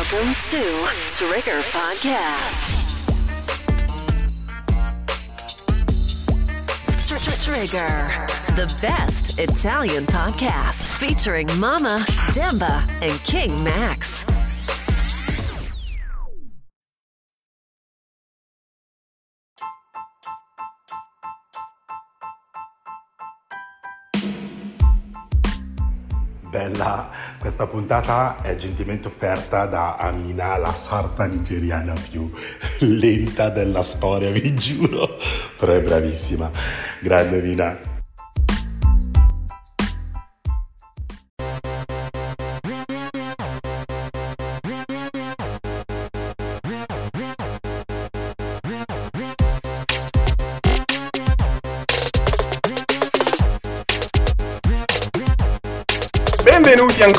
Welcome to Trigger Podcast. Trigger, the best Italian podcast featuring Mama, Demba, and King Max. Bella, questa puntata è gentilmente offerta da Amina, la sarta nigeriana più lenta della storia, vi giuro, però è bravissima. Grande Amina.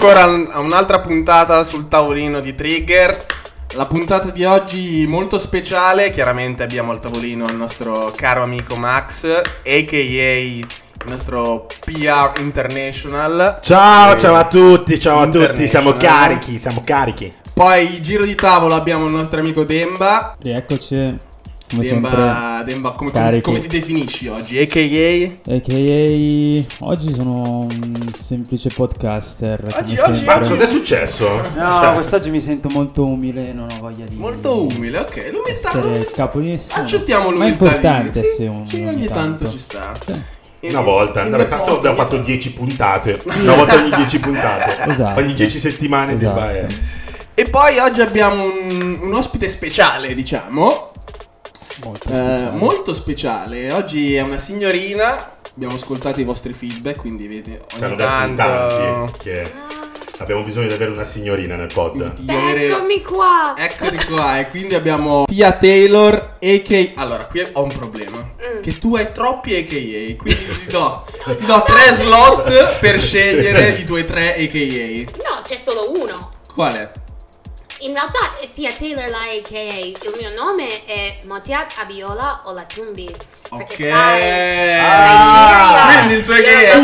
Ancora a un'altra puntata sul tavolino di Trigger. La puntata di oggi molto speciale, chiaramente abbiamo al tavolino il nostro caro amico Max, a.k.a. il nostro PR International. Ciao, ciao a tutti, ciao a tutti, siamo carichi, siamo carichi. Poi giro di tavolo abbiamo il nostro amico Demba. Rieccoci, come sempre. Demba, Demba come, come, come ti definisci oggi? A.k.a. AKA oggi sono un semplice podcaster. come Oggi- oggi-. Ma cos'è successo? No, Cioè, quest'oggi mi sento molto umile, non ho voglia di Molto umile, ok. L'umiltà. essere il capo di nessuno. Accettiamo Ma è l'umiltà. importante di- essere un Sì, ogni tanto ci sta. Una volta, In tanto abbiamo fatto the- 10 puntate. Una volta ogni 10 puntate. Esatto. Ogni 10 settimane Esatto. Demba è- E poi oggi abbiamo un, un ospite speciale, diciamo. Molto Eh, speciale. molto speciale. Oggi è una signorina. Abbiamo ascoltato i vostri feedback, quindi hanno ogni in tanto. tanti che abbiamo bisogno di avere una signorina nel pod. di avere- Eccomi qua! Eccoli qua, e quindi abbiamo Pia Taylor, a.k. Allora, qui ho un problema. Mm. Che tu hai troppi a.k.a. Quindi ti do, ti do tre slot per scegliere i tuoi tre a.k.a. No, c'è solo uno. Qual è? In realtà è Tia Taylor la AKA. Il mio nome è Motiat Abiola Olatumbi. Perché Ok. sai, Ah, quindi il suo a.k.a.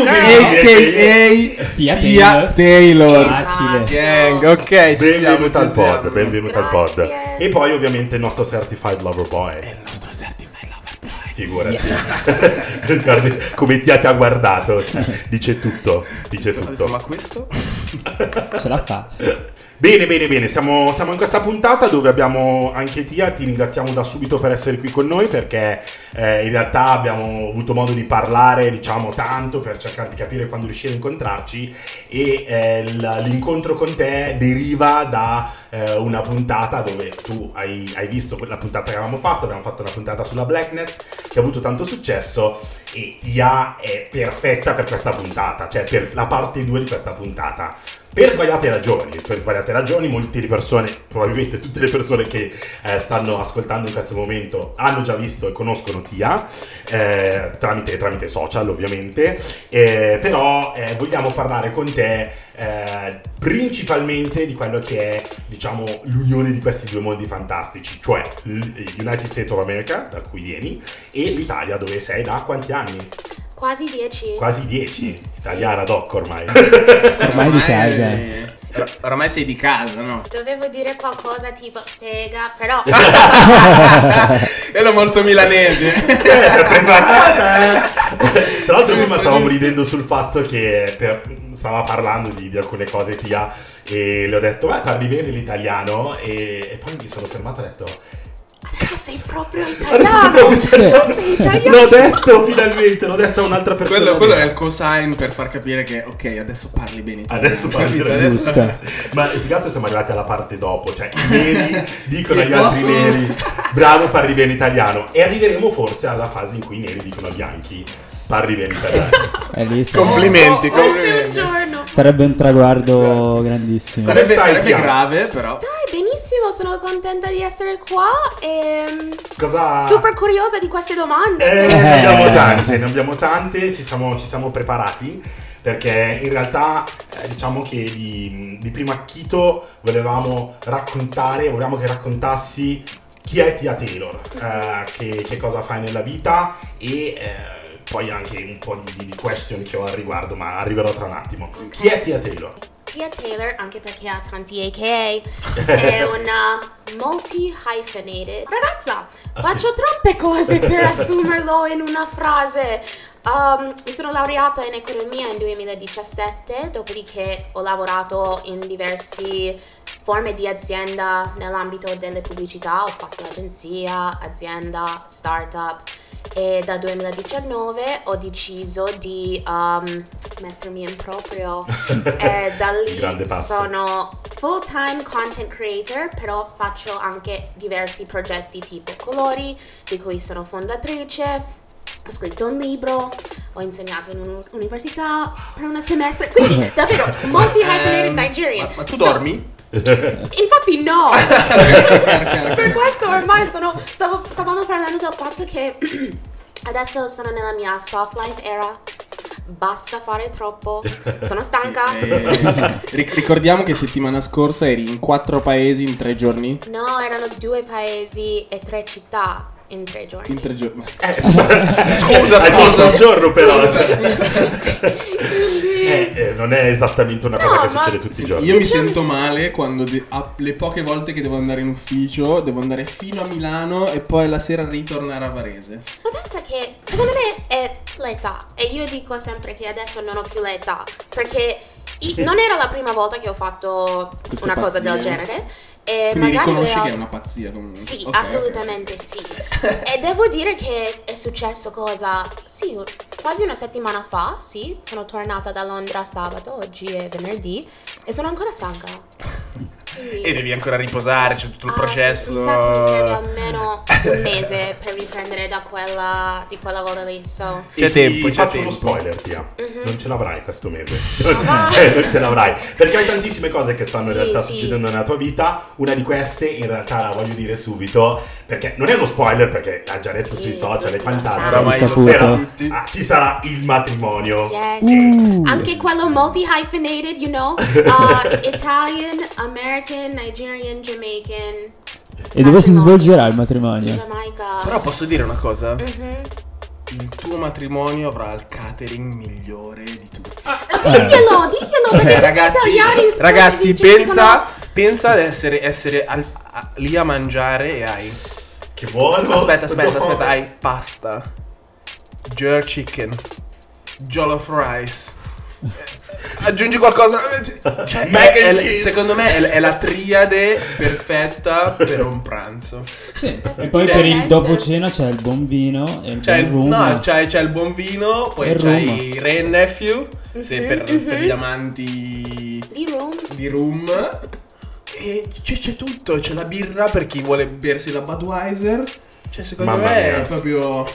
Tia Tia Taylor. Taylor. Facile. Gang, ok, ci siamo, Benvenuto ci al pod, siamo. benvenuto al pod. Grazie. E poi ovviamente il nostro certified lover boy. Il nostro certified lover boy. Figurati. Guardi come ti ha, ti ha guardato, cioè, dice tutto, dice tutto. ma questo? Ce la fa. Bene, bene, bene, siamo, siamo in questa puntata dove abbiamo anche Tia, ti ringraziamo da subito per essere qui con noi perché eh, in realtà abbiamo avuto modo di parlare, diciamo, tanto per cercare di capire quando riuscire a incontrarci e eh, l'incontro con te deriva da eh, una puntata dove tu hai, hai visto la puntata che avevamo fatto, abbiamo fatto una puntata sulla blackness che ha avuto tanto successo e Tia è perfetta per questa puntata, cioè per la parte 2 di questa puntata. Per sbagliate ragioni, per sbagliate ragioni, molte persone, probabilmente tutte le persone che eh, stanno ascoltando in questo momento hanno già visto e conoscono Tia, eh, tramite, tramite social ovviamente, eh, però eh, vogliamo parlare con te eh, principalmente di quello che è, diciamo, l'unione di questi due mondi fantastici, cioè gli United States of America, da cui vieni, e l'Italia, dove sei da quanti anni? Quasi dieci. Quasi dieci, italiana doc ormai. Ormai di casa. Or- Oramai sei di casa, no? Dovevo dire qualcosa tipo tega, però... Quello molto milanese. Eh, preparata, eh. Tra l'altro prima stavamo ridendo sul fatto che per- stava parlando di, di alcune cose Tia e le ho detto, beh, parli bene l'italiano e, e poi mi sono fermato e ho detto, Adesso sei proprio adesso sei italiano! proprio italiano. Sei italiano! L'ho detto finalmente, l'ho detto a un'altra persona. quello, quello è il cosign per far capire che, ok, adesso parli bene italiano. Adesso parli bene. Adesso-. Ma il più che altro siamo arrivati alla parte dopo, cioè i neri dicono agli altri posso- neri, bravo parli bene italiano e arriveremo forse alla fase in cui i neri dicono ai bianchi, parli bene italiano. Complimenti, Oh, forse un complimenti. giorno. sarebbe un traguardo grandissimo. Sarebbe, sarebbe grave, però. Benissimo, sono contenta di essere qua e... Cosa... Super curiosa di queste domande. Eh, ne abbiamo tante, ne abbiamo tante, ci siamo, ci siamo preparati perché in realtà eh, diciamo che di, di primo acchito volevamo raccontare, volevamo che raccontassi chi è Tia Taylor, eh, che, che cosa fai nella vita e eh, poi anche un po' di, di question che ho al riguardo, ma arriverò tra un attimo. Chi è Tia Taylor? Tia Taylor, anche perché ha tanti AKA, è una multi-hyphenated ragazza. Faccio troppe cose per assumerlo in una frase. Um, mi sono laureata in economia nel 2017, dopodiché ho lavorato in diverse forme di azienda nell'ambito delle pubblicità, ho fatto agenzia, azienda, startup e dal 2019 ho deciso di um, mettermi in proprio. E da lì sono full time content creator però faccio anche diversi progetti tipo colori di cui sono fondatrice ho scritto un libro, ho insegnato in un'università per una semestre, quindi davvero multi-hyphenated Ehm, Nigerian. Ma, ma tu So- dormi? Infatti no! per questo ormai sono, stavo- stavamo parlando del fatto che adesso sono nella mia soft life era, basta fare troppo, sono stanca. Eh, ric- ricordiamo che settimana scorsa eri in quattro paesi in tre giorni. No, erano due paesi e tre città in tre giorni. In tre giorni. Eh, Scusa, scusa. un giorno però. Quindi- Eh, eh, non è esattamente una cosa No, che ma- succede tutti i giorni. Io mi sento male quando de- a- le poche volte che devo andare in ufficio devo andare fino a Milano e poi la sera ritornare a Varese. Ma pensa che secondo me è l'età e io dico sempre che adesso non ho più l'età perché i- non era la prima volta che ho fatto Queste una cosa del pazzie. genere e Quindi riconosci ho- che è una pazzia comunque. Sì, Ok, assolutamente sì. e devo dire che è successo cosa? Sì, quasi una settimana fa, sì, sono tornata da Londra sabato, oggi è venerdì e sono ancora stanca. E devi ancora riposare, c'è tutto il Ah, processo. Sì, mi sa che mi serve almeno un mese per riprendere da quella, di quella volta lì. So. C'è tempo, c'è faccio tempo. uno spoiler, Tia. Mhm. Non ce l'avrai questo mese. Eh, non ce l'avrai. Perché hai tantissime cose che stanno in Sì, realtà sì. succedendo nella tua vita. Una di queste, in realtà, la voglio dire subito. Perché non è uno spoiler, perché ha già detto Sì, sui social e quant'altro. Oramai lo tutti. Ah, ci sarà il matrimonio. Yes. Uh. Anche quello multi-hyphenated, you know? Uh, Italian, American, Nigerian, Jamaican, E dove si svolgerà il matrimonio? Jamaica. Però posso dire una cosa? Mhm. Il tuo matrimonio avrà il catering migliore di tutti. Diglielo, diglielo, perché gli ragazzi, italiani ragazzi pensa, pensa ad essere, essere al- a- lì a mangiare e hai... Che buono. Aspetta, aspetta, Faccio aspetta, hai pasta, jerk chicken, jollof rice. Aggiungi qualcosa. Cioè, Mac è- è- secondo me è, è la triade perfetta per un pranzo. Sì. E poi per il dopo cena c'è il buon vino e il C'è, rum. no, c'è, c'è il buon vino, poi E il c'è rum. i Re and Nephew, se Mhm, per, per mhm. gli amanti Di room. di rum. E c'è, c'è tutto, c'è la birra per chi vuole bersi la Budweiser. Cioè, secondo Mamma me mia. è proprio.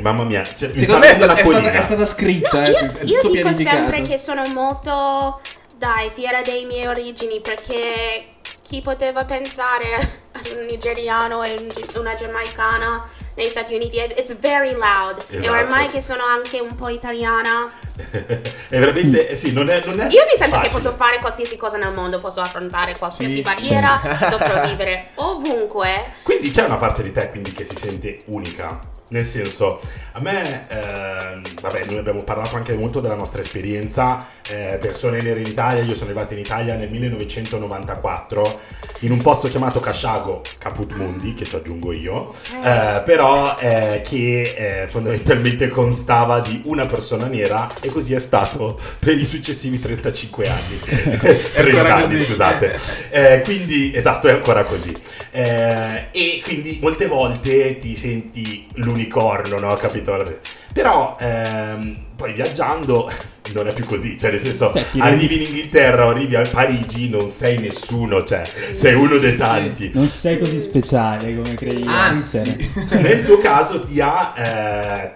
Mamma mia. Cioè, mi Secondo me è sta stata, è stata- è stata scritta, No, eh, io, è io tutto dico sempre che sono molto, dai, fiera dei miei origini perché chi poteva pensare ad un nigeriano e un- una giamaicana negli Stati Uniti, it's very loud. E Esatto. ormai che sono anche un po' italiana, è veramente. eh, Sì, non è. Non è io mi sento che facile. posso fare qualsiasi cosa nel mondo, posso affrontare qualsiasi Sì, barriera, sopravvivere ovunque. Quindi c'è una parte di te quindi che si sente unica. Nel senso, a me, ehm, vabbè, noi abbiamo parlato anche molto della nostra esperienza, eh, persone nere in Italia, io sono arrivato in Italia nel 1994 in un posto chiamato Casciago Caput Mundi, che ci aggiungo io, eh, però eh, che eh, fondamentalmente constava di una persona nera e così è stato per i successivi 35 anni. 30 ancora anni, così. scusate. Eh, quindi, esatto, è ancora così. Eh, e quindi molte volte ti senti l'unicorno, no? Capito? Però ehm, poi viaggiando non è più così, cioè nel senso Cioè, arrivi in Inghilterra o arrivi a Parigi non sei nessuno, cioè sei uno dei tanti. Non sei così speciale come credi di essere. Anzi, Nel tuo caso ti ha eh,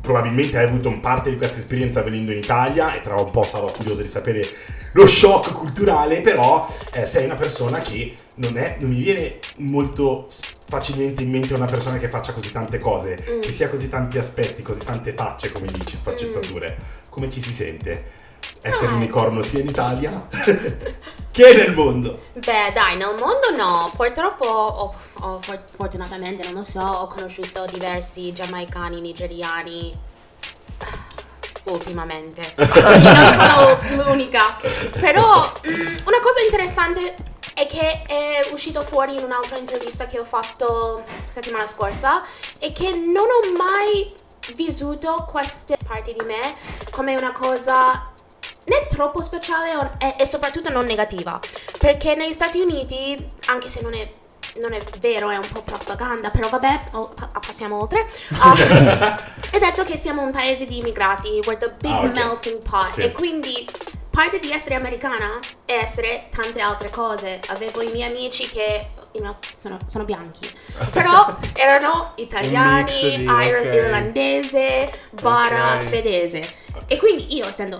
probabilmente hai avuto un parte di questa esperienza venendo in Italia e tra un po' sarò curioso di sapere lo shock culturale, però eh, sei una persona che non, è, non mi viene molto facilmente in mente una persona che faccia così tante cose, Mm. che sia così tanti aspetti, così tante facce, come dici, sfaccettature. Come ci si sente? Essere Ah, unicorno sia in Italia che nel mondo. Beh, dai, nel mondo no. Purtroppo, ho, ho- for- fortunatamente, non lo so, ho conosciuto diversi giamaicani, nigeriani, ultimamente. non sono l'unica. Però mm, una cosa interessante è che è uscito fuori in un'altra intervista che ho fatto settimana scorsa e che non ho mai vissuto queste parti di me come una cosa né troppo speciale e, e soprattutto non negativa. Perché negli Stati Uniti, anche se non è, non è vero, è un po' propaganda, però vabbè, pa- passiamo oltre. ah, è detto che siamo un paese di immigrati, we're the big Ah, ok. melting pot. Sì. E quindi parte di essere americana è essere tante altre cose. Avevo i miei amici che know, sono, sono bianchi, però erano italiani, di- ir- ok. irlandese, bara, Ok. svedese. E quindi io, essendo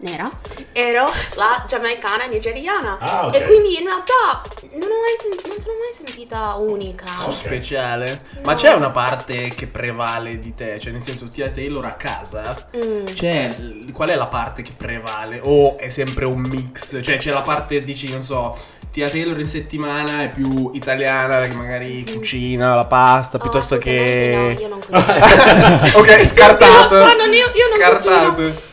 nera, ero la giamaicana nigeriana. Ah, ok. E quindi in realtà non, ho mai sen- non sono mai sentita unica. Su Ok. speciale. No. Ma c'è una parte che prevale di te? Cioè, nel senso, Tia Taylor a casa. Mm. C'è. Qual è la parte che prevale? O è sempre un mix? Cioè, c'è la parte, dici, non so. Tia Taylor in settimana è più italiana, che magari cucina la pasta, Oh, piuttosto che. No, io non cucino. ok, scartato. Lo sanno, io- io non scartato. cucino.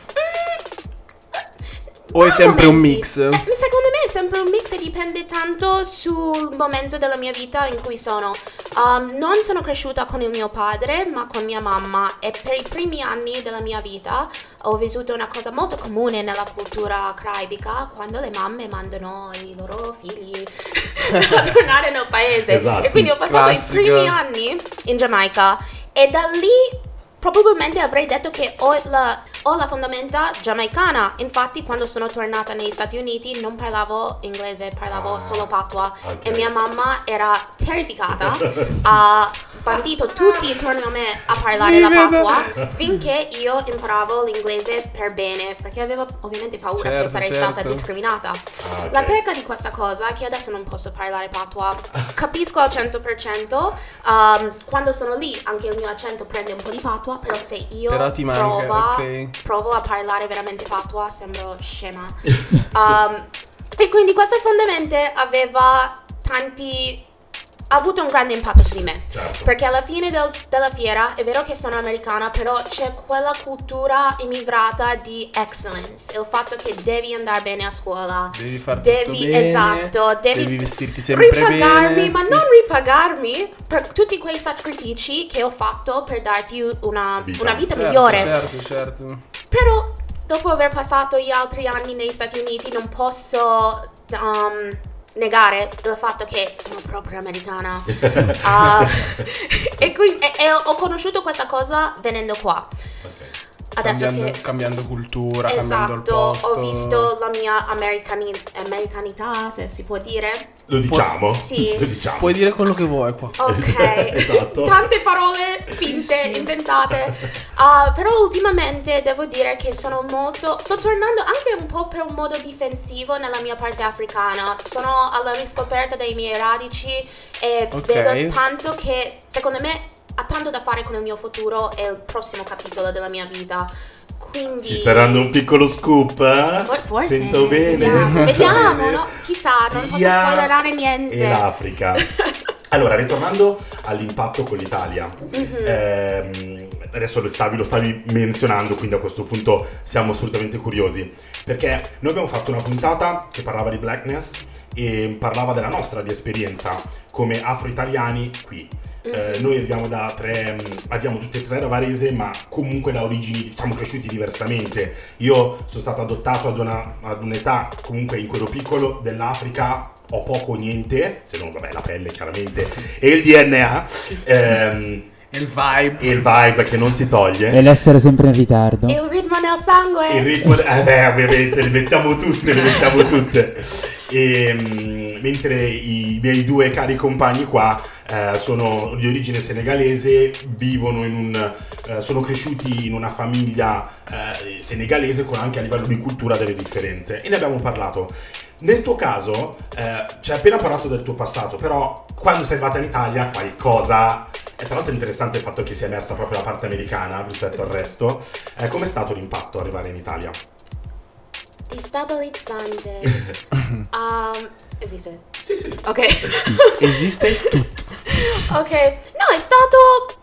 O è sempre un Momenti. mix? Eh, secondo me è sempre un mix e dipende tanto sul momento della mia vita in cui sono. Um, non sono cresciuta con il mio padre, ma con mia mamma e per i primi anni della mia vita ho vissuto una cosa molto comune nella cultura caraibica quando le mamme mandano i loro figli a tornare nel paese. Esatto. E quindi ho passato Classico. i primi anni in Giamaica e da lì probabilmente avrei detto che ho la, ho la fondamenta giamaicana. Infatti, quando sono tornata negli Stati Uniti non parlavo inglese, parlavo Ah, solo patua. ok. E mia mamma era terrificata. ha bandito tutti intorno a me a parlare la patua finché io imparavo l'inglese per bene. Perché avevo ovviamente paura che Certo, sarei certo. stata discriminata. Ah, ok. La pecca di questa cosa è che adesso non posso parlare patua. Capisco al 100%. um, quando sono lì anche il mio accento prende un po' di patua, però se io Però ti manca, prova- ok. Provo a parlare veramente patua sembro scema. Um, e quindi questa fondamentalmente aveva tanti... ha avuto un grande impatto su di me. Certo. Perché alla fine del- della fiera è vero che sono americana, però c'è quella cultura immigrata di excellence. Il fatto che devi andare bene a scuola. Devi far tutto Devi, bene, esatto, devi, devi vestirti sempre ripagarmi, bene, ma sì. non ripagarmi per tutti quei sacrifici che ho fatto per darti una Vita. una vita Certo, migliore. Certo, certo. Però dopo aver passato gli altri anni negli Stati Uniti non posso um, negare il fatto che sono proprio americana. Ah, e, quindi, e- e ho conosciuto questa cosa venendo qua. Adesso cambiando, che... cambiando cultura, cambiando il Esatto, posto. ho visto la mia americani- americanità, se si può dire. Lo diciamo? Sì. Lo diciamo. Puoi dire quello che vuoi qua. Ok, Esatto. tante parole finte, inventate. Ah, però ultimamente devo dire che sono molto. Sto tornando anche un po' per un modo difensivo nella mia parte africana. Sono alla riscoperta dei miei radici e Ok. vedo tanto che secondo me ha tanto da fare con il mio futuro e il prossimo capitolo della mia vita. Quindi. Ci stai dando un piccolo scoop, eh? For- Forse. Sento bene. Vediamo, sento vediamo, bene. no? Chissà, non posso Tia spoilerare niente. E l'Africa. Allora, ritornando all'impatto con l'Italia, Mhm. ehm, adesso lo stavi, lo stavi menzionando, quindi a questo punto siamo assolutamente curiosi, perché noi abbiamo fatto una puntata che parlava di blackness e parlava della nostra di esperienza come afro-italiani qui. Eh, noi abbiamo, da tre, mh, abbiamo tutte e tre da Varese, ma comunque da origini, siamo cresciuti diversamente. Io sono stato adottato ad, una- ad un'età, comunque in quello piccolo dell'Africa, ho poco o niente, se non, vabbè, la pelle chiaramente, e il DNA, ehm, E il vibe. e il vibe che non si toglie. E l'essere sempre in ritardo. E il ritmo nel sangue. Il ritmo, eh beh, ovviamente, le mettiamo tutte, le mettiamo tutte. E, mm, mentre i miei due cari compagni qua eh, sono di origine senegalese, vivono in un. eh, sono cresciuti in una famiglia eh, senegalese con anche a livello di cultura delle differenze. E ne abbiamo parlato. Nel tuo caso, eh, ci hai appena parlato del tuo passato, però quando sei arrivata in Italia qualcosa. E tra l'altro è interessante il fatto che sia emersa proprio la parte americana rispetto al resto. Eh, com'è stato l'impatto arrivare in Italia? Destabilizzante. um, esiste. Sì, sì. Ok. Esiste tutto. ok. No, è stato.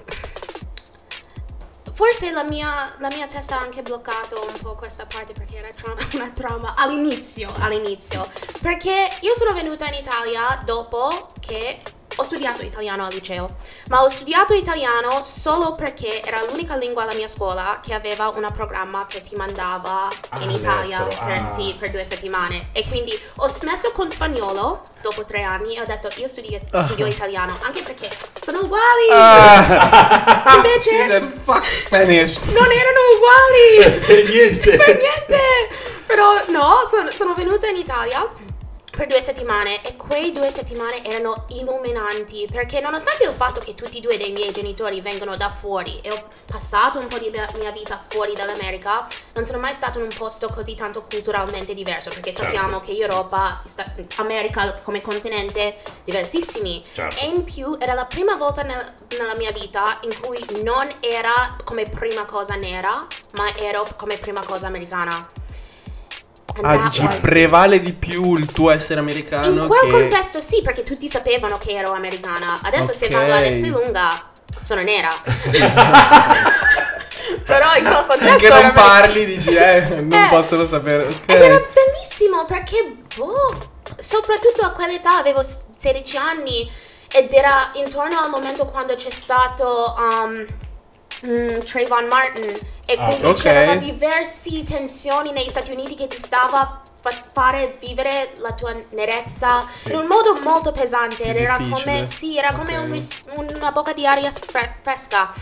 forse la mia, la mia testa ha anche bloccato un po' questa parte perché era tra- una trauma all'inizio, all'inizio. Perché io sono venuta in Italia dopo che ho studiato italiano al liceo, ma ho studiato italiano solo perché era l'unica lingua alla mia scuola che aveva un programma che ti mandava Ah, in Italia per, ah. sì, per due settimane. E quindi ho smesso con spagnolo dopo tre anni e ho detto io studio, Ah. studio italiano, anche perché sono uguali. Ah. Invece- said, fuck Spanish. Non erano uguali! Per niente. per niente! Però no, sono, sono venuta in Italia per due settimane e quei due settimane erano illuminanti perché nonostante il fatto che tutti e due dei miei genitori vengono da fuori e ho passato un po' di mia, vita fuori dall'America, non sono mai stato in un posto così tanto culturalmente diverso perché Certo. sappiamo che Europa, America come continente, diversissimi. Certo. E in più era la prima volta nel- nella mia vita in cui non era come prima cosa nera, ma ero come prima cosa americana. Ah, dici, was- prevale di più il tuo essere americano in quel che... contesto sì, perché tutti sapevano che ero americana. Adesso se Ok. parlo ad lunga sono nera. Però in quel contesto Anche ero non parli, dici, eh, non Eh, possono sapere. Ok. Ed era bellissimo perché, boh, soprattutto a quell'età avevo s- 16 anni ed era intorno al momento quando c'è stato um, mm, Trayvon Martin e Ah, quindi ok. c'erano diverse tensioni negli Stati Uniti che ti stava fa- fare vivere la tua nerezza in un modo molto pesante ed era come, sì, era come Ok. un ris- una bocca di aria fre- fresca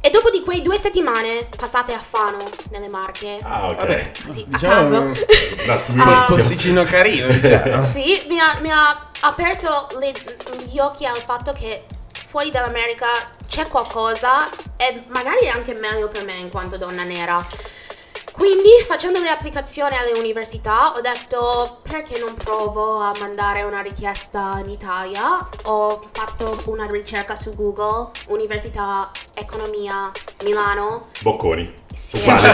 e dopo di quei due settimane passate a Fano nelle Marche Ah, ok. Vabbè, sì, a diciamo caso un Ah. posticino carino, diciamo. Sì, mi ha, mi ha aperto le- gli occhi al fatto che fuori dall'America c'è qualcosa e magari è anche meglio per me in quanto donna nera. Quindi facendo le applicazioni alle università ho detto perché non provo a mandare una richiesta in Italia. Ho fatto una ricerca su Google, Università Economia Milano. Bocconi. Sì. Uguale.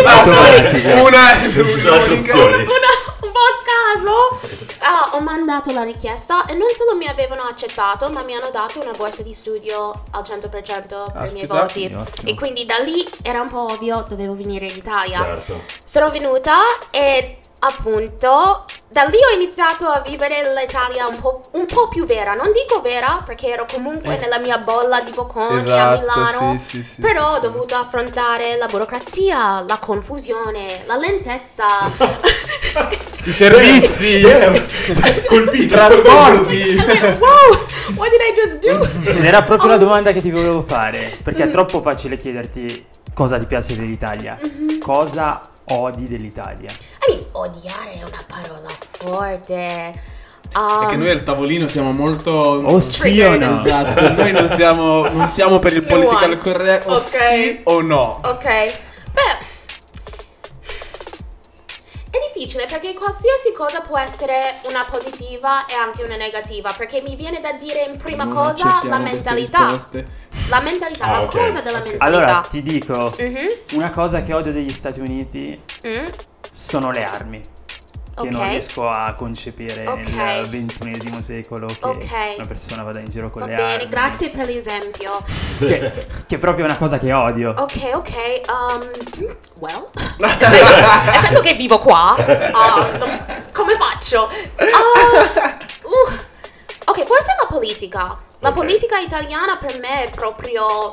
Una, una, l'unica- opzioni. Una- un po' a caso Ah, ho mandato la richiesta e non solo mi avevano accettato ma mi hanno dato una borsa di studio al 100% per i miei Aspetta. voti Ottimo. e quindi da lì era un po' ovvio dovevo venire in Italia Certo. sono venuta e appunto da lì ho iniziato a vivere l'Italia un po', un po' più vera non dico vera perché ero comunque nella mia bolla di Bocconi a Esatto, Milano sì, sì, sì, però sì, ho sì. dovuto affrontare la burocrazia la confusione la lentezza I servizi, Eh, cioè, colpito. i trasporti. wow, what did I just do? Ed era proprio Oh. la domanda che ti volevo fare, perché Mm. è troppo facile chiederti cosa ti piace dell'Italia. Mm-hmm. Cosa odi dell'Italia? I mean, odiare è una parola forte. Um, Perché noi al tavolino siamo molto... O sì o no? Esatto, noi non siamo, non siamo per il political correct, o Ok. sì o no. Ok, beh. Difficile perché qualsiasi cosa può essere una positiva e anche una negativa. Perché mi viene da dire in prima Non cosa la mentalità. La mentalità, Ah, la ok. cosa della mentalità. Allora, ti dico, Mhm, una cosa che odio degli Stati Uniti mm, sono le armi. Che Ok. non riesco a concepire Ok. nel XXI secolo che Ok. una persona vada in giro con Va le bene, armi. grazie per l'esempio. Che, che è proprio una cosa che odio. Ok, ok. Um, well, essendo, essendo che vivo qua, non- come faccio? Ah, uh, ok, forse la politica. La politica italiana per me è proprio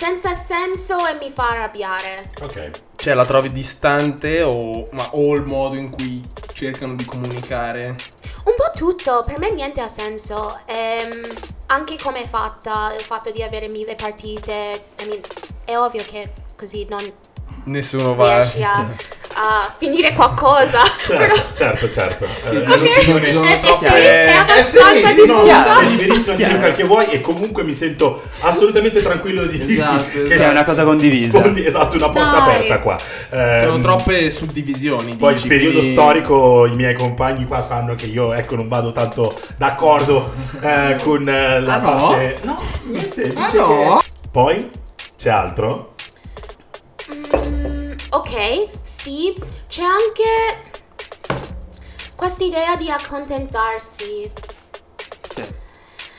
senza senso e mi fa arrabbiare. Ok. Cioè, la trovi distante o, ma, o il modo in cui cercano di comunicare? Un po' tutto, per me niente ha senso. Ehm, anche come è fatta, il fatto di avere mille partite. I mean, è ovvio che così non Nessuno va... riesci a, a finire qualcosa. Però Certo, certo, certo. Eh, Ok. non ci sono- Sono è, è, troppe- sì, è abbastanza Eh, sì, No, diffusa. sei liberissimo di dire Sì. che vuoi e comunque mi sento assolutamente tranquillo di dire Esatto, che esatto. È una cosa condivisa. sfondi- esatto, una porta Dai. aperta qua. Sono Ehm, troppe suddivisioni. Poi il periodo quindi- storico, i miei compagni qua sanno che io ecco non vado tanto d'accordo eh, con eh, la Ah, no? parte. No, niente. Ah no? che- Poi c'è altro? Mm, ok, sì, c'è anche questa idea di accontentarsi. Sì,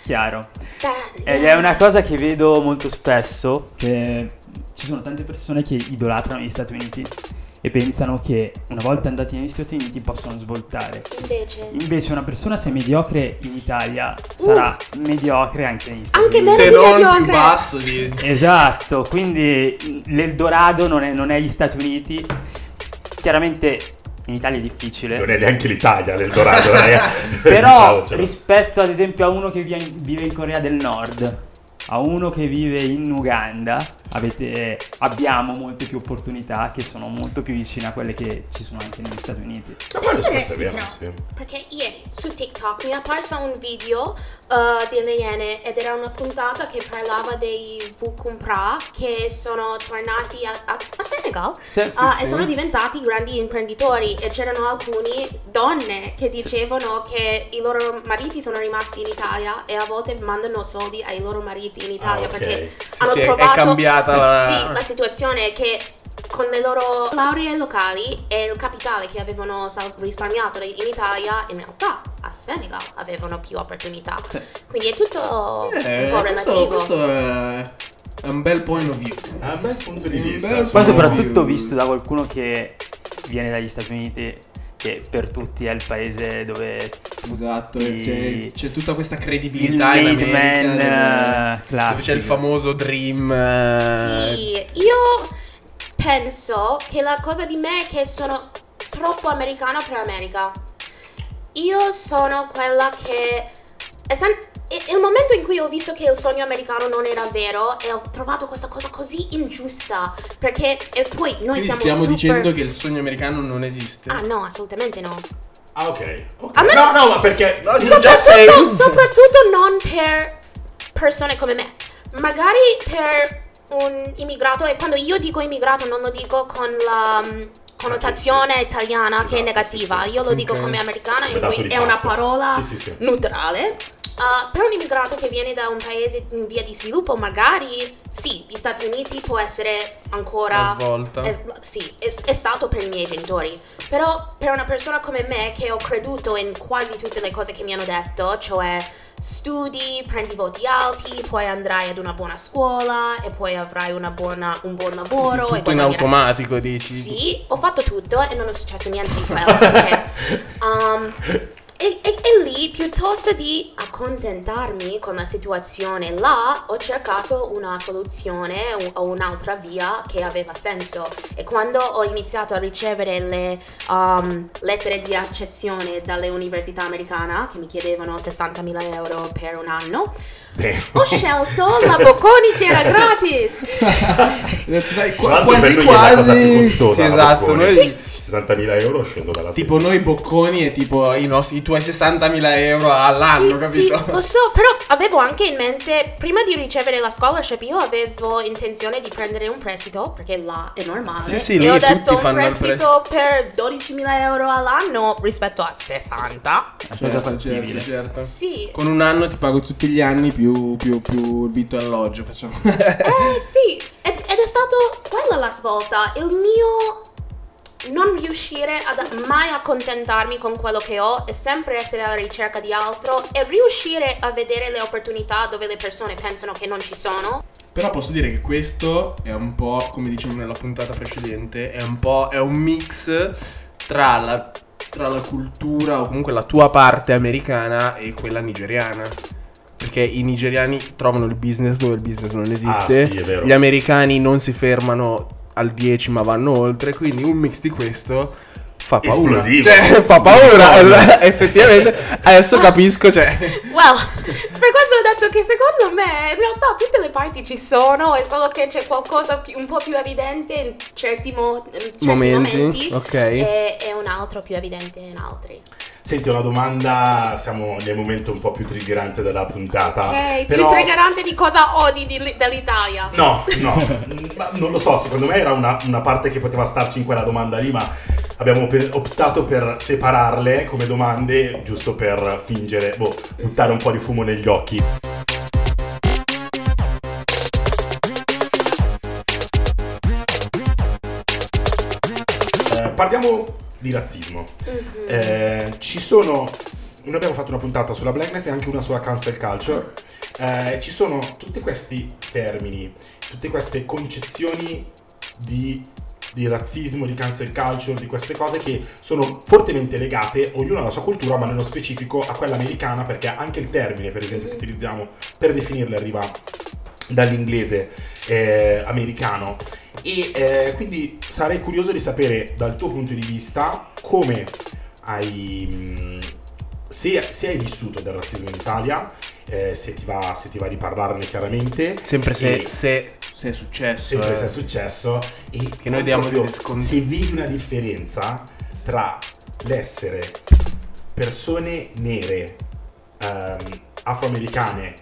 chiaro. Beh, Ed è una cosa che vedo molto spesso, che ci sono tante persone che idolatrano gli Stati Uniti e pensano che una volta andati negli Stati Uniti possono svoltare. Invece. Invece una persona se è mediocre in Italia sarà mediocre anche negli Stati Anche Uniti. Se non mediocre. più basso di... Esatto, quindi l'Eldorado non è, non è gli Stati Uniti. Chiaramente in Italia è difficile. Non è neanche l'Italia l'Eldorado, ragazzi. Però Diciamocelo. rispetto ad esempio a uno che vi- vive in Corea del Nord, a uno che vive in Uganda, avete- abbiamo molte più opportunità che sono molto più vicine a quelle che ci sono anche negli Stati Uniti. Ma quello questo è vero, però, sì. Perché ieri su TikTok mi è apparsa un video uh, delle Iene ed era una puntata che parlava dei Vukumpra che sono tornati a, a- a Senegal Sì, sì, uh, sì. e sono diventati grandi imprenditori e c'erano alcune donne che dicevano che i loro mariti sono rimasti in Italia e a volte mandano soldi ai loro mariti in Italia Ah, ok. perché Sì, hanno sì, è- è trovato cambiata la- Sì, la situazione è che con le loro lauree locali e il capitale che avevano risparmiato in Italia, in realtà a Senegal avevano più opportunità. Quindi è tutto Eh, un po' questo, relativo. questo è, è un bel point of view. È un bel punto di Un vista. Poi Sono soprattutto più- visto da qualcuno che viene dagli Stati Uniti, che per tutti è il paese dove Esatto, c'è, c'è tutta questa il credibilità in made America. man dove- eh, dove classico. c'è il famoso dream. eh, Sì, io penso che la cosa di me è che sono troppo americana per America. Io sono quella che... e- Il momento in cui ho visto che il sogno americano non era vero e ho trovato questa cosa così ingiusta perché e poi noi Quindi siamo stiamo super... dicendo che il sogno americano non esiste. Ah no, assolutamente no. Ah, ok. ok. A me no, no- ma perché. No, io già sei- Soprattutto, soprattutto non per persone come me. Magari per un immigrato, e quando io dico immigrato non lo dico con la mm, connotazione italiana che è Esatto, negativa, sì, sì. io lo dico come americana, in cui è una fatto. parola Sì, sì, sì. neutrale. Uh, per un immigrato che viene da un paese in via di sviluppo, magari sì, gli Stati Uniti può essere ancora Una svolta. è, sì, è, è stato per i miei genitori. Però per una persona come me che ho creduto in quasi tutte le cose che mi hanno detto, cioè studi, prendi voti alti, poi andrai ad una buona scuola e poi avrai una buona- un buon lavoro. e Tutto in automatico, dici. Sì, ho fatto tutto e non è successo niente di quello. perché, um, e, e- e lì, piuttosto di accontentarmi con la situazione là, ho cercato una soluzione o- un'altra via che aveva senso. E quando ho iniziato a ricevere le um, lettere di accezione dalle università americane, che mi chiedevano 60.000 euro per un anno, Damn. ho scelto la Bocconi che era gratis. Sai, quasi quasi. Sì, esatto. Noi, Sì. 60.000 euro scendo dalla Tipo noi bocconi e tipo i, nostri, i tuoi 60.000 euro all'anno, sì, capito? Sì, lo so, però avevo anche in mente, prima di ricevere la scholarship, io avevo intenzione di prendere un prestito, perché là è normale. Sì, sì, e ho detto un prestito per 12.000 euro all'anno rispetto a 60. Una cosa Certo, fattibile. certo, certo. Sì. Con un anno ti pago tutti gli anni più, più, più il vitto e alloggio, facciamo. Eh sì, ed, ed è stato quella la svolta, il mio non riuscire ad mai accontentarmi con quello che ho e sempre essere alla ricerca di altro e riuscire a vedere le opportunità dove le persone pensano che non ci sono. Però posso dire che questo è un po', come dicevamo nella puntata precedente, è un po' è un mix tra la, tra la cultura o comunque la tua parte americana e quella nigeriana. Perché i nigeriani trovano il business dove il business non esiste. Ah, sì, è vero. Gli americani non si fermano al 10 ma vanno oltre. Quindi un mix di questo fa paura. Esplosivo. Cioè, fa paura. Effettivamente, adesso capisco. Cioè, Well, per questo ho detto che secondo me in realtà tutte le parti ci sono, è solo che c'è qualcosa più- un po' più evidente in certi, mo- certi Momenti, momenti, ok. e, e un altro più evidente in altri. Senti, una domanda, siamo nel momento un po' più triggerante della puntata. Ok, però... più triggerante di cosa odi di- dell'Italia. No, no, ma non lo so, secondo me era una, una parte che poteva starci in quella domanda lì, ma abbiamo optato per separarle come domande, giusto per fingere, boh, buttare un po' di fumo negli occhi. Eh, parliamo di razzismo. Mhm. Eh, ci sono noi abbiamo fatto una puntata sulla blackness e anche una sulla cancel culture. Eh, ci sono tutti questi termini, tutte queste concezioni di, di razzismo, di cancel culture, di queste cose che sono fortemente legate, ognuno alla sua cultura, ma nello specifico a quella americana, perché anche il termine, per esempio, che utilizziamo per definirle arriva dall'inglese eh, americano. E eh, quindi sarei curioso di sapere dal tuo punto di vista come hai, mh, se, se hai vissuto del razzismo in Italia, eh, se, ti va, se ti va di parlarne chiaramente. Sempre se, E- se, se è successo. sempre eh. se è successo e Che noi diamo proprio degli sconti. se vedi una differenza tra l'essere persone nere ehm, afroamericane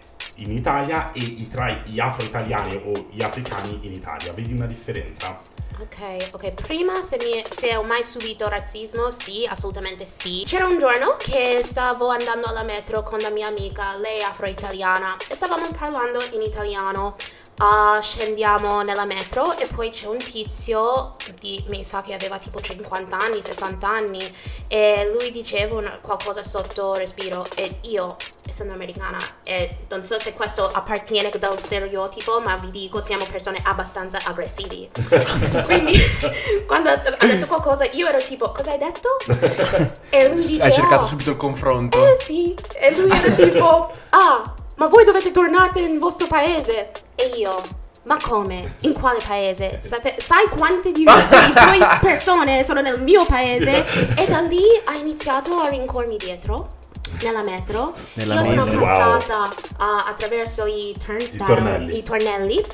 in Italia e tra gli afro-italiani o gli africani in Italia vedi una differenza Ok, ok, prima se, mi- se ho mai subito razzismo, sì, assolutamente sì. C'era un giorno che stavo andando alla metro con la mia amica, lei afro-italiana, e stavamo parlando in italiano. Ah, scendiamo nella metro e poi c'è un tizio di, mi sa che aveva tipo 50 anni, 60 anni e lui diceva una- qualcosa sotto respiro e io, essendo americana, e non so se questo appartiene dallo stereotipo, ma vi dico siamo persone abbastanza aggressivi. Quindi quando ha detto qualcosa io ero tipo cosa hai detto? E lui dice Hai cercato "Oh, subito il confronto. eh sì, e lui era tipo, ah, ma voi dovete tornare nel vostro paese. E io, ma come? In quale paese? Sape- sai quante di, di tue persone sono nel mio paese? E da lì ha iniziato a rincorrmi dietro. Nella metro, Nella io sono metro. passata ah, attraverso i turnstiles, tornelli. i tornelli.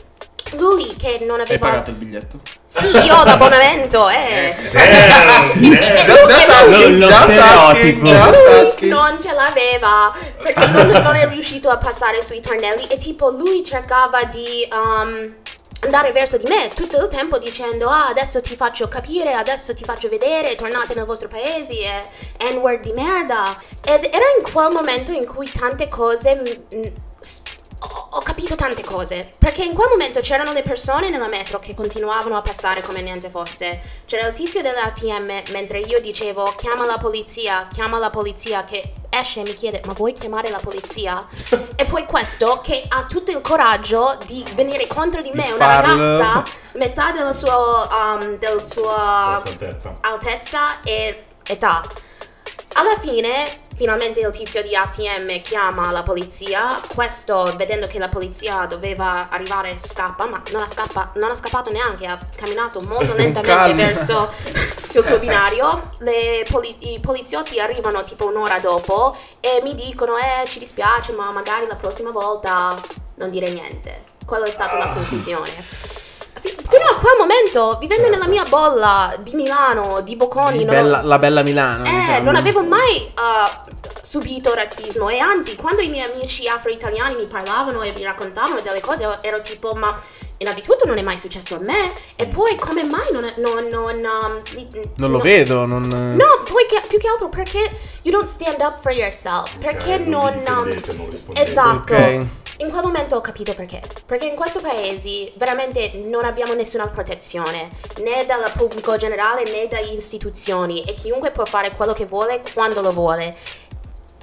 Lui che non Hai aveva. pagato il biglietto? Sì, io ho l'abbonamento, eh. Damn, damn. Non ce l'aveva perché non, non è riuscito a passare sui tornelli e tipo lui cercava di um, andare verso di me tutto il tempo dicendo ah adesso ti faccio capire, adesso ti faccio vedere, tornate nel vostro paese e n-word di merda ed era in quel momento in cui tante cose mm, mm, s- ho ho capito tante cose perché in quel momento c'erano le persone nella metro che continuavano a passare come niente fosse. C'era il tizio dell'ATM mentre io dicevo chiama la polizia, chiama la polizia che esce e mi chiede ma vuoi chiamare la polizia? e poi questo che ha tutto il coraggio di venire contro di me, una farlo. ragazza, metà del suo, um, del sua altezza. altezza e età. Alla fine, finalmente il tizio di ATM chiama la polizia. Questo, vedendo che la polizia doveva arrivare, scappa, ma non ha, scappa- non ha scappato neanche, ha camminato molto lentamente verso il suo binario. Poli- I poliziotti arrivano tipo un'ora dopo e mi dicono: Eh, ci dispiace, ma magari la prossima volta non dire niente. Quella è stata la conclusione. Fi- Fino a quel momento, vivendo nella mia bolla di Milano, di Bocconi, non- bella- la bella Milano, Eh, diciamo. non avevo mai uh, subito razzismo e anzi, quando i miei amici afro-italiani mi parlavano e mi raccontavano delle cose, ero tipo, ma innanzitutto non è mai successo a me e poi come mai non... non, non, um, mi- Non lo no- vedo, non... No, poi che- più che altro perché you don't stand up for yourself. Perché Ok, non non. um, esatto. Ok. In quel momento ho capito perché. Perché in questo paese veramente non abbiamo nessuna protezione, né dal pubblico generale né dalle istituzioni, e chiunque può fare quello che vuole quando lo vuole.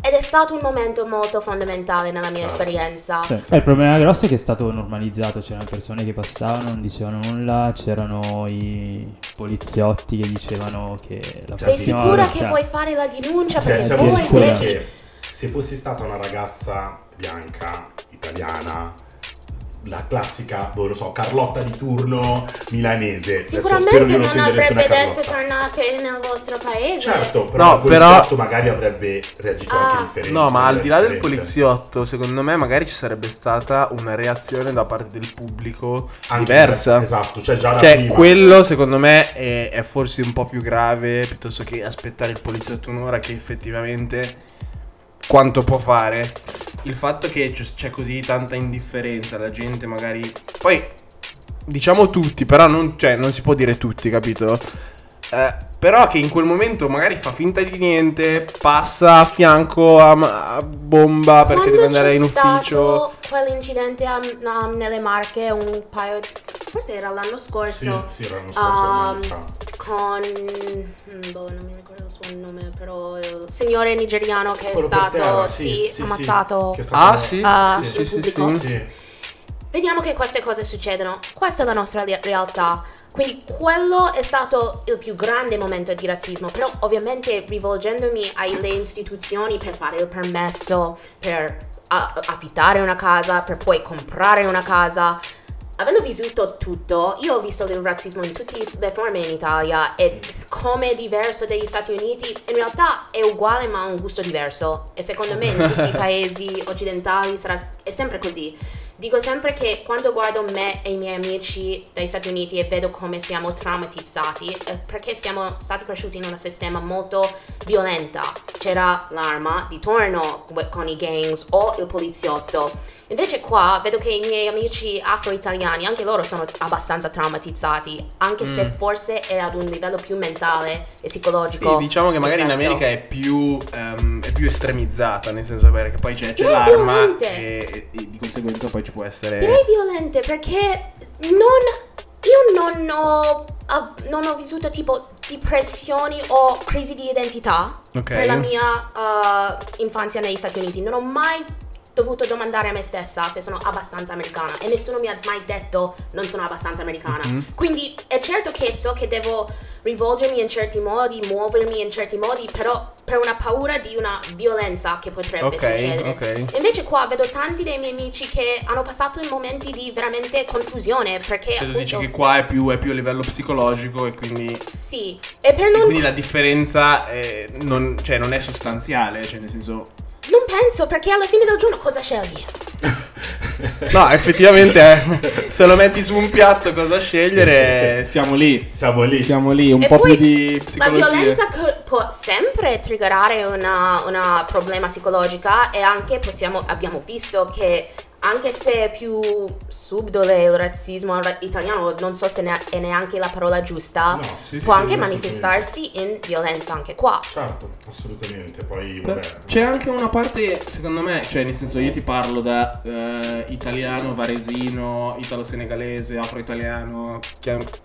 Ed è stato un momento molto fondamentale nella mia esperienza. Cioè, eh, il problema grosso è che è stato normalizzato, c'erano persone che passavano, non dicevano nulla, c'erano i poliziotti che dicevano che la Sei sicura che vuoi fare la denuncia? Cioè, Perché sicuri devi... che se fossi stata una ragazza bianca, italiana, la classica, boh, non so, Carlotta di turno milanese. Sicuramente non offendere avrebbe detto tornate nel vostro paese. Certo, però No, il poliziotto però- magari avrebbe reagito Ah. anche differente. No, ma al di là del poliziotto, secondo me magari ci sarebbe stata una reazione da parte del pubblico Anche diversa. Esatto, cioè già da Cioè, prima. quello secondo me è, è forse un po' più grave piuttosto che aspettare il poliziotto un'ora che effettivamente quanto può fare. Il fatto che c'è così tanta indifferenza, la gente magari... Poi, diciamo tutti, però non, cioè, non si può dire tutti, capito? Eh, però che in quel momento magari fa finta di niente, passa a fianco a, a bomba perché Quando deve andare c'è in ufficio. stato quell'incidente um, um, nelle Marche un paio forse era l'anno Sì, scorso sì, l'anno scorso um, con mm, boh, non mi ricordo il suo il nome, però il signore nigeriano che è stato terra, sì, sì, sì, ammazzato. Ah, sì? Ah, sì, in sì, sì, pubblico? Vediamo che queste cose succedono. Questa è la nostra realtà. Quindi quello è stato il più grande momento di razzismo, però ovviamente rivolgendomi alle istituzioni per fare il permesso, per a- affittare una casa, per poi comprare una casa. Avendo vissuto tutto, io ho visto il razzismo in tutte le forme in Italia e come è diverso dagli Stati Uniti, in realtà è uguale ma ha un gusto diverso e secondo me in tutti i paesi occidentali sarà, è sempre così. Dico sempre che quando guardo me e i miei amici dagli Stati Uniti e vedo come siamo traumatizzati, è perché siamo stati cresciuti in un sistema molto violento. C'era l'arma di torno con i gangs o il poliziotto. Invece qua vedo che i miei amici afro-italiani, anche loro sono abbastanza traumatizzati, anche se forse è ad un livello più mentale e psicologico. Sì, diciamo che magari in rispetto. America è più, ehm, è più estremizzata, nel senso perché poi c'è, c'è l'arma e, e di conseguenza poi ci può essere... Direi violente perché non. Io non ho, non ho vissuto tipo depressioni o crisi di identità Ok. per la mia uh, infanzia negli Stati Uniti. Non ho mai dovuto domandare a me stessa se sono abbastanza americana e nessuno mi ha mai detto non sono abbastanza americana. Mhm. Quindi è certo che so che devo rivolgermi in certi modi, muovermi in certi modi, però per una paura di una violenza che potrebbe Ok, succedere. ok. Invece qua vedo tanti dei miei amici che hanno passato in momenti di veramente confusione perché Cioè tu dici appunto che qua è più, è più a livello psicologico e quindi, sì, e per e non quindi la differenza è- non, cioè, non è sostanziale, cioè nel senso... penso perché alla fine del giorno cosa scegli? No, effettivamente eh, se lo metti su un piatto cosa scegliere, siamo lì. Siamo lì. Siamo lì, un e po' poi più di la psicologia. violenza co- può sempre triggerare una, una problema psicologica e anche possiamo, abbiamo visto che anche se è più subdole il razzismo ra- italiano, non so se ne- è neanche la parola giusta, No, sì, sì, può sì, anche manifestarsi in violenza anche qua. Certo, assolutamente. Poi, vabbè. C'è anche una parte, secondo me, cioè nel senso io ti parlo da eh, italiano, varesino, italo-senegalese, afro-italiano,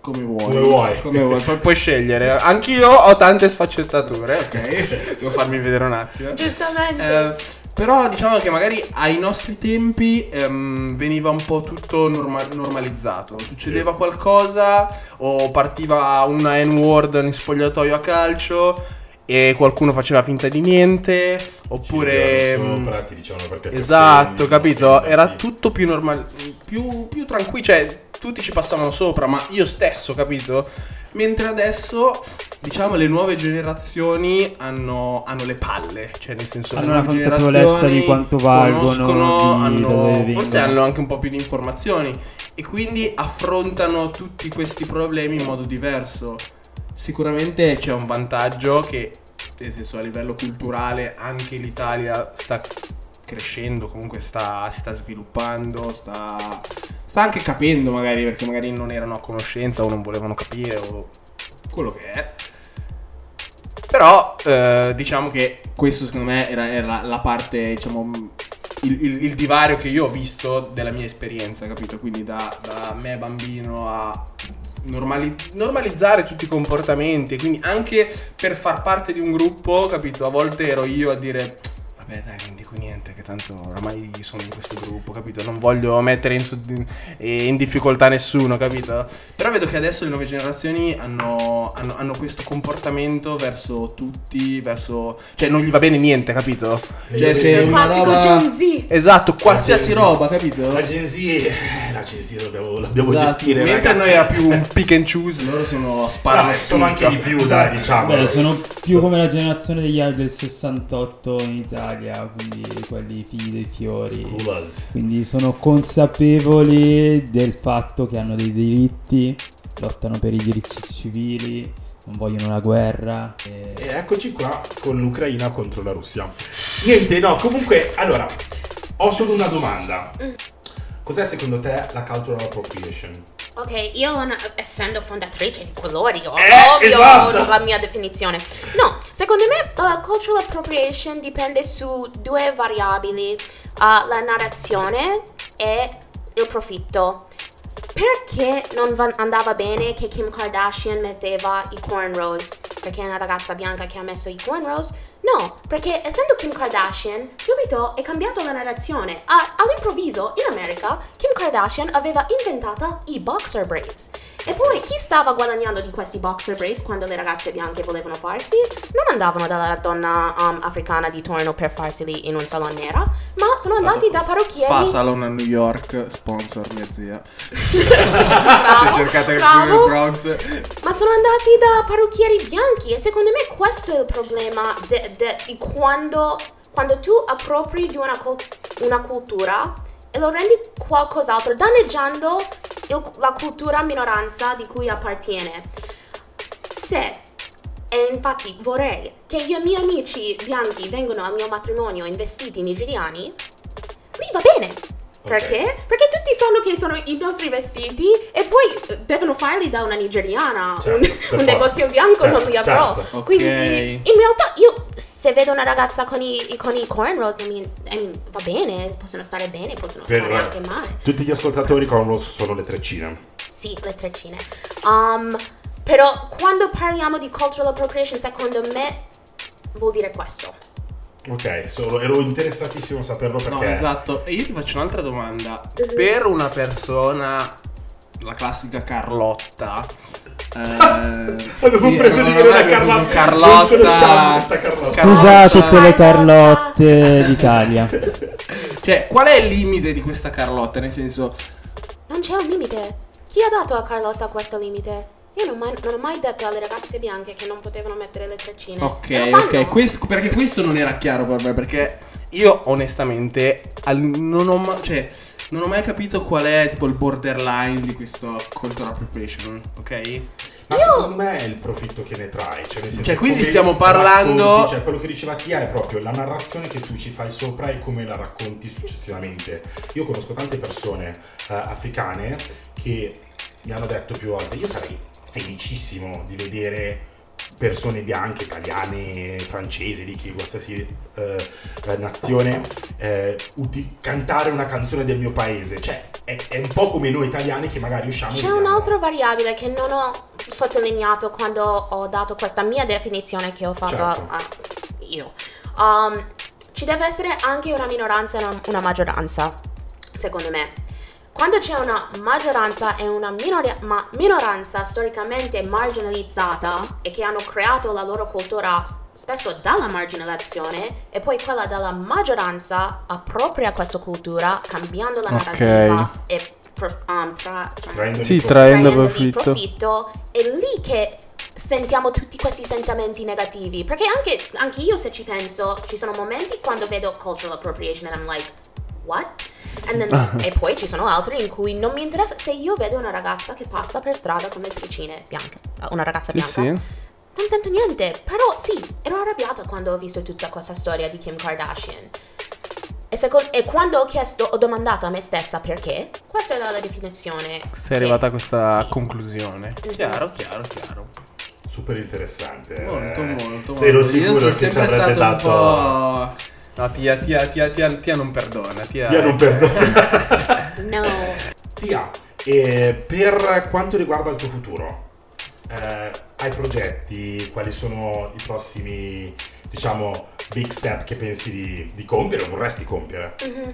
come vuoi. Come vuoi. Come vuoi, Pu- puoi scegliere. Anch'io ho tante sfaccettature, ok? Devo farmi vedere un attimo. Giustamente. Eh, però diciamo che magari ai nostri tempi ehm, veniva un po' tutto norma- normalizzato. Succedeva qualcosa o partiva una N-word in spogliatoio a calcio e qualcuno faceva finta di niente. Oppure... Ci mm, sopra, ti dicevano perché Esatto, offendi, capito? Era tutto più normale, più, più tranquillo, cioè tutti ci passavano sopra, ma io stesso, capito? Mentre adesso, diciamo, le nuove generazioni hanno, hanno le palle, cioè nel senso Hanno una consapevolezza di quanto valgono, di hanno- forse hanno anche un po' più di informazioni. E quindi affrontano tutti questi problemi in modo diverso. Sicuramente c'è un vantaggio che, nel senso, a livello culturale anche l'Italia sta crescendo, comunque sta, si sta sviluppando, sta, sta anche capendo magari perché magari non erano a conoscenza o non volevano capire o quello che è. Però eh, diciamo che questo secondo me era, era la, parte, diciamo, il, il- il divario che io ho visto della mia esperienza, capito? Quindi da, da me bambino a normali- normalizzare tutti i comportamenti, quindi anche per far parte di un gruppo, capito? A volte ero io a dire... Vabbè dai, non dico niente, che tanto oramai sono in questo gruppo, capito? Non voglio mettere in, sud- in difficoltà nessuno, capito? Però vedo che adesso le nuove generazioni hanno, hanno- hanno questo comportamento verso tutti, verso... Cioè non gli va bene niente, capito? Cioè se il una classico roba... Gen Z. Esatto, qualsiasi roba, capito? La Gen Z, eh, la Gen Z dobbiamo, dobbiamo Esatto, gestire. Mentre ragazzi. noi era più un pick and choose, loro sono sparano Vabbè, sono tutto. anche di più, dai, diciamo. Beh, sono più come la generazione degli anni del 68 in Italia, quindi quelli figli dei fiori. Schoolers. Quindi sono consapevoli del fatto che hanno dei diritti, lottano per i diritti civili, non vogliono la guerra. e- E eccoci qua con l'Ucraina contro la Russia. Niente, no, comunque, allora, ho solo una domanda. Cos'è secondo te la cultural appropriation? Ok, io una- essendo fondatrice di colori, ho Eh, ovvio esatto. la mia definizione. No, secondo me uh, cultural appropriation dipende su due variabili, uh, la narrazione e il profitto. Perché non va- andava bene che Kim Kardashian metteva i cornrows? perché è una ragazza bianca che ha messo i cornrows. No, perché essendo Kim Kardashian, subito è cambiata la narrazione. A- all'improvviso, in America, Kim Kardashian aveva inventato i boxer braids. E poi chi stava guadagnando di questi boxer braids quando le ragazze bianche volevano farsi? Non andavano dalla donna um, africana di torno per farseli in un salone nera, ma sono andati da parrucchieri. Fa salone a New York, sponsor mia zia. Bravo, Cercate il bravo. Bronx. Ma sono andati da parrucchieri bianchi e secondo me questo è il problema de- de- di quando, quando tu appropri di una, una cultura e lo rendi qualcos'altro, danneggiando il- la cultura minoranza di cui appartiene. Se, e infatti vorrei che i miei amici bianchi vengano al mio matrimonio in vestiti nigeriani, lì va bene. Perché? Perché tutti sanno che sono i nostri vestiti e poi eh, devono farli da una nigeriana. Certo, un, un negozio bianco non Certo, li avrò. certo. Quindi Ok. in realtà io se vedo una ragazza con i, con i cornrows, I mean, I mean, va bene, possono stare bene, possono Per- stare anche male. Tutti gli ascoltatori con sono le treccine. Sì, le treccine. Um, però quando parliamo di cultural appropriation, secondo me vuol dire questo. Ok, solo- ero interessatissimo a saperlo perché... No, esatto. E io ti faccio un'altra domanda. Per una persona, la classica Carlotta. eh, Avevo preso di una preso Carlotta. Carlotta. Scusate Carlotta. tutte le. Carlotte d'Italia. Cioè, qual è il limite di questa Carlotta? Nel senso, Non c'è un limite. Chi ha dato a Carlotta questo limite? Io non, mai- non ho mai detto alle ragazze bianche che non potevano mettere le treccine. ok, ok. questo- perché questo non era chiaro per me. Perché io, onestamente, al- non ho mai. Cioè, non ho mai capito qual è tipo il borderline di questo cultural appropriation, ok? Ma secondo me è il profitto che ne trai. Cioè, nel senso, Cioè, quindi stiamo parlando- racconti, Cioè, quello che diceva Tia è proprio la narrazione che tu ci fai sopra e come la racconti successivamente. Io conosco tante persone eh, africane che mi hanno detto più volte: io sarei felicissimo di vedere persone bianche, italiane, francesi, di chi qualsiasi eh, nazione eh, uti- cantare una canzone del mio paese. Cioè, è, è un po' come noi italiani che magari usciamo e C'è un'altra variabile che non ho sottolineato quando ho dato questa mia definizione che ho fatto Certo. a- a- io. Um, ci deve essere anche una minoranza e una, una maggioranza, secondo me. Quando c'è una maggioranza e una minori- ma- minoranza storicamente marginalizzata e che hanno creato la loro cultura spesso dalla marginalizzazione e poi quella della maggioranza appropria questa cultura cambiando la narrativa e pro- um, tra- tra- Traendone Sì, profitto. traendo profitto. profitto, è lì che sentiamo tutti questi sentimenti negativi. Perché anche, anche io, se ci penso, ci sono momenti quando vedo cultural appropriation and I'm like, what? And then- e poi ci sono altri in cui non mi interessa. Se io vedo una ragazza che passa per strada con le tricine bianche, una ragazza Sì, bianca, sì. non sento niente. Però sì, ero arrabbiata quando ho visto tutta questa storia di Kim Kardashian. E, seco- e quando ho chiesto, ho domandato a me stessa perché, questa era la definizione. Sei arrivata a questa Sì. conclusione. Chiaro, chiaro, chiaro. Super interessante. Molto, eh. molto, Sei ero molto. Io sicuro sono che ci sempre avrebbe stato dato. No, tia, tia, tia, tia, tia non perdona. Tia, Tia non perdona. No. Tia, e per quanto riguarda il tuo futuro, eh, hai progetti? Quali sono i prossimi, diciamo, big step che pensi di, di compiere o vorresti compiere? Mhm.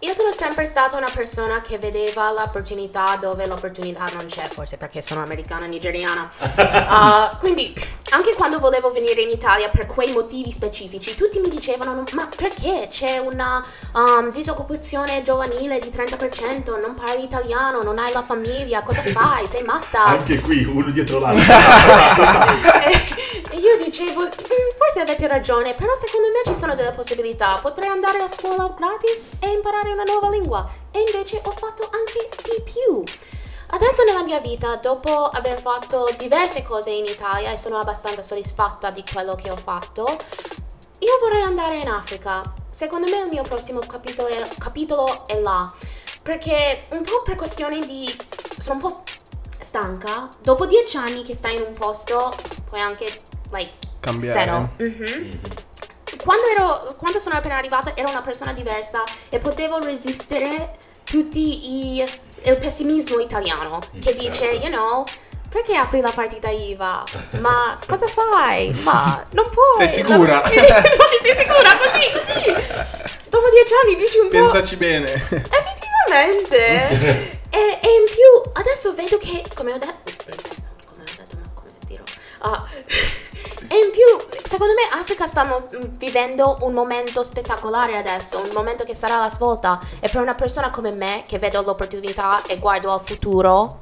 Io sono sempre stata una persona che vedeva l'opportunità dove l'opportunità non c'è, forse perché sono americana nigeriana. Uh, quindi, anche quando volevo venire in Italia per quei motivi specifici, tutti mi dicevano: Ma perché c'è una um, disoccupazione giovanile di 30%? Non parli italiano, non hai la famiglia, cosa fai? Sei matta? Anche qui, uno dietro l'altro. Io dicevo, "Mm, forse avete ragione, però secondo me ci sono delle possibilità. Potrei andare a scuola gratis e imparare una nuova lingua. E invece ho fatto anche di più. Adesso nella mia vita, dopo aver fatto diverse cose in Italia e sono abbastanza soddisfatta di quello che ho fatto, io vorrei andare in Africa. Secondo me il mio prossimo capitolo è, capitolo è là. Perché un po' per questioni di... sono un po' stanca. Dopo dieci anni che stai in un posto, puoi anche, like, Cambiare. settle. Mhm. Quando, ero, quando sono appena arrivata ero una persona diversa e potevo resistere tutti i, il pessimismo italiano che Mm, dice, certo. you know, perché apri la partita IVA? Ma cosa fai? Ma non puoi. Sei sicura? Ma sei sicura? Così, così. Dopo dieci anni dici un po'... Pensaci bene. Effettivamente. e, e in più, adesso vedo che, come ho detto... Come ho detto, ma come dirò? Ah, e in più, secondo me, Africa stanno mm, vivendo un momento spettacolare adesso, un momento che sarà la svolta. E per una persona come me, che vedo l'opportunità e guardo al futuro,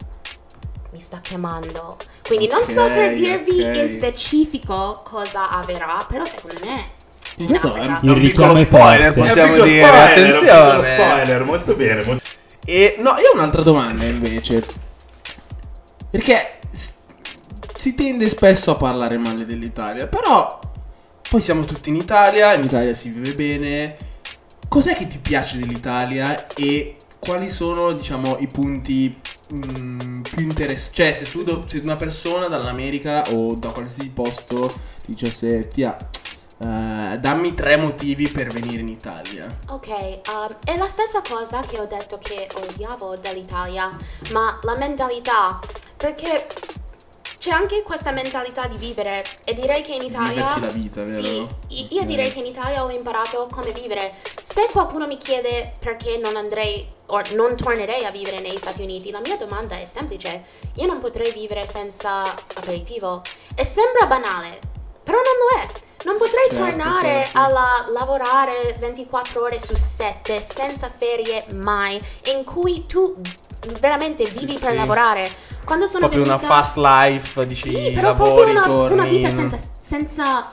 mi sta chiamando. Quindi non so per dirvi ok. in specifico cosa avverrà, però secondo me... in Questo Africa- è il Un richiamo piccolo è spoiler, forte. possiamo dire, spoiler, attenzione. spoiler, molto bene. molto- E no, io ho un'altra domanda invece. Perché si tende spesso a parlare male dell'Italia, però poi siamo tutti in Italia, in Italia si vive bene. Cos'è che ti piace dell'Italia e quali sono, diciamo, i punti mm, più interessanti? Cioè, se tu do- se una persona dall'America o da qualsiasi posto dicesse, Tia, eh, dammi tre motivi per venire in Italia. Ok, um, è la stessa cosa che ho detto che odiavo dell'Italia, ma la mentalità, perché c'è anche questa mentalità di vivere e direi che in Italia... Viversi la vita, vero? Sì, io direi che in Italia ho imparato come vivere. Se qualcuno mi chiede perché non andrei o non tornerei a vivere negli Stati Uniti, la mia domanda è semplice. Io non potrei vivere senza aperitivo. E sembra banale, però non lo è. Non potrei Certo, tornare certo. a la- lavorare 24 ore su 7 senza ferie mai, in cui tu veramente vivi per sì. lavorare. Quando sono Proprio una venuta- fast life, dici, sì, però lavori, proprio una, torni. una vita senza, senza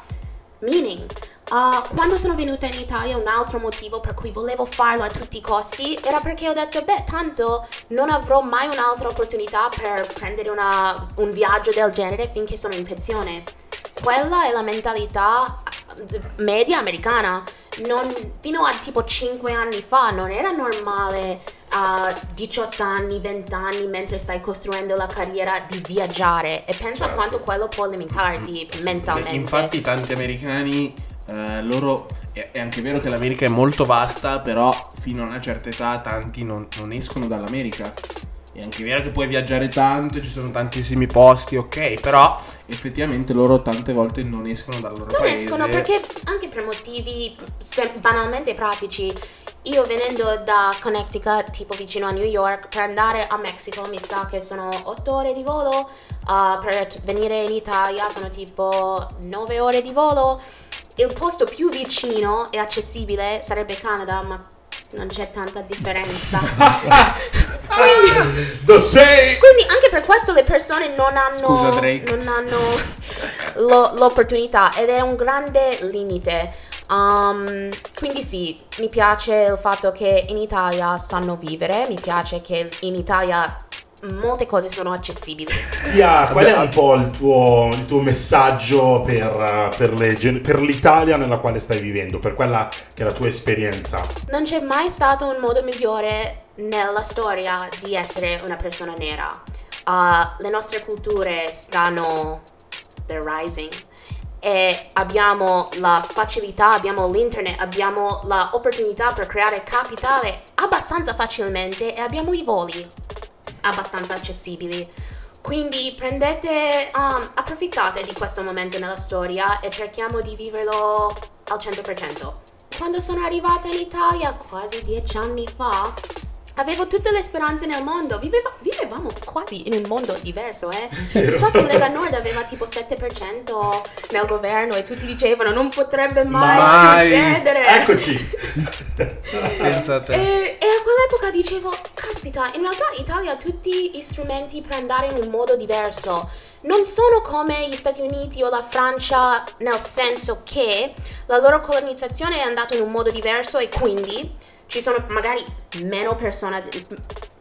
meaning. Uh, quando sono venuta in Italia un altro motivo per cui volevo farlo a tutti i costi era perché ho detto, beh, tanto non avrò mai un'altra opportunità per prendere una- un viaggio del genere finché sono in pensione. Quella è la mentalità media americana. Non- fino a tipo 5 anni fa non era normale a 18 anni, 20 anni, mentre stai costruendo la carriera di viaggiare e pensa Certo. quanto quello può limitarti mentalmente. Infatti tanti americani, eh, loro... È, è anche vero che l'America è molto vasta, però fino a una certa età tanti non, non escono dall'America. È anche vero che puoi viaggiare tanto, ci sono tantissimi posti, ok, però effettivamente loro tante volte non escono dal loro non paese. escono perché anche per motivi banalmente pratici. Io venendo da Connecticut, tipo vicino a New York, per andare a Mexico mi sa che sono 8 ore di volo, uh, per venire in Italia sono tipo 9 ore di volo. Il posto più vicino e accessibile sarebbe Canada, ma non c'è tanta differenza. quindi, quindi anche per questo le persone non hanno, Scusa, non hanno lo- l'opportunità ed è un grande limite. Um, quindi sì, mi piace il fatto che in Italia sanno vivere, mi piace che in Italia molte cose sono accessibili. Tia, qual è un po' il tuo, il tuo messaggio per, per le per l'Italia nella quale stai vivendo, per quella che è la tua esperienza? Non c'è mai stato un modo migliore nella storia di essere una persona nera. Uh, le nostre culture stanno they're rising e abbiamo la facilità, abbiamo l'internet, abbiamo l'opportunità per creare capitale abbastanza facilmente e abbiamo i voli abbastanza accessibili. Quindi prendete, um, approfittate di questo momento nella storia e cerchiamo di viverlo al 100%. Quando sono arrivata in Italia quasi dieci anni fa, avevo tutte le speranze nel mondo. Viveva- vivevamo quasi in un mondo diverso, eh. So che Lega Nord aveva tipo 7% nel governo e tutti dicevano non potrebbe mai, Mai. succedere. Eccoci! Pensate. E, e a quell'epoca dicevo, caspita, in realtà Italia ha tutti gli strumenti per andare in un modo diverso. Non sono come gli Stati Uniti o la Francia nel senso che la loro colonizzazione è andata in un modo diverso e quindi ci sono magari meno persone,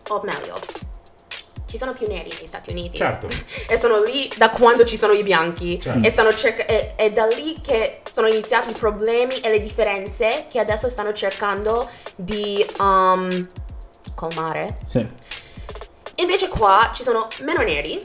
o meglio, ci sono più neri negli Stati Uniti. Certo. E sono lì da quando ci sono i bianchi. Certo. E cerca- è, è da lì che sono iniziati i problemi e le differenze che adesso stanno cercando di um, colmare. Sì. Invece qua ci sono meno neri,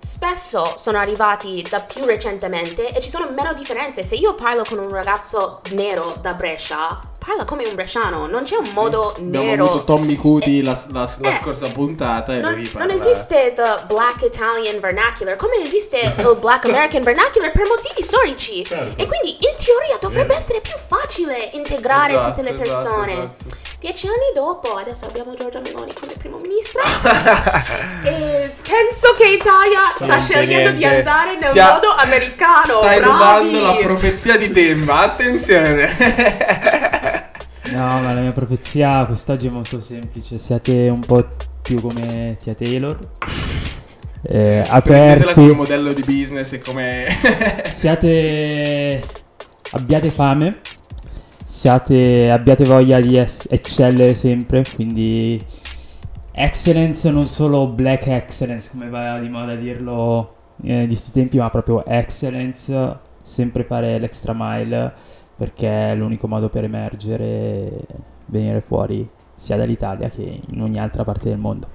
spesso sono arrivati da più recentemente e ci sono meno differenze. Se io parlo con un ragazzo nero da Brescia, parla come un bresciano, non c'è un modo Abbiamo nero. avuto Tommy Cuti la, la- la Eh, scorsa puntata e Non, lui non parla- esiste the black Italian vernacular come esiste il black American vernacular per motivi storici. Certo. E quindi in teoria dovrebbe essere più facile integrare Esatto, tutte le esatto, persone. esatto. Dieci anni dopo, adesso abbiamo Giorgia Meloni come primo ministro. e penso che Italia sta Niente, scegliendo di andare nel Ti ha- modo americano. Stai bravi. rubando la profezia di Demba, attenzione. No, ma la mia profezia quest'oggi è molto semplice. Siate un po' più come Tia Taylor. Eh, Prendetela come aperti. modello di business e come... Siate. Abbiate fame. Siate. Abbiate voglia di es- eccellere sempre. Quindi. Excellence, non solo black excellence, come va di moda dirlo eh, di sti tempi, ma proprio excellence. Sempre fare l'extra mile. Perché è l'unico modo per emergere e venire fuori sia dall'Italia che in ogni altra parte del mondo.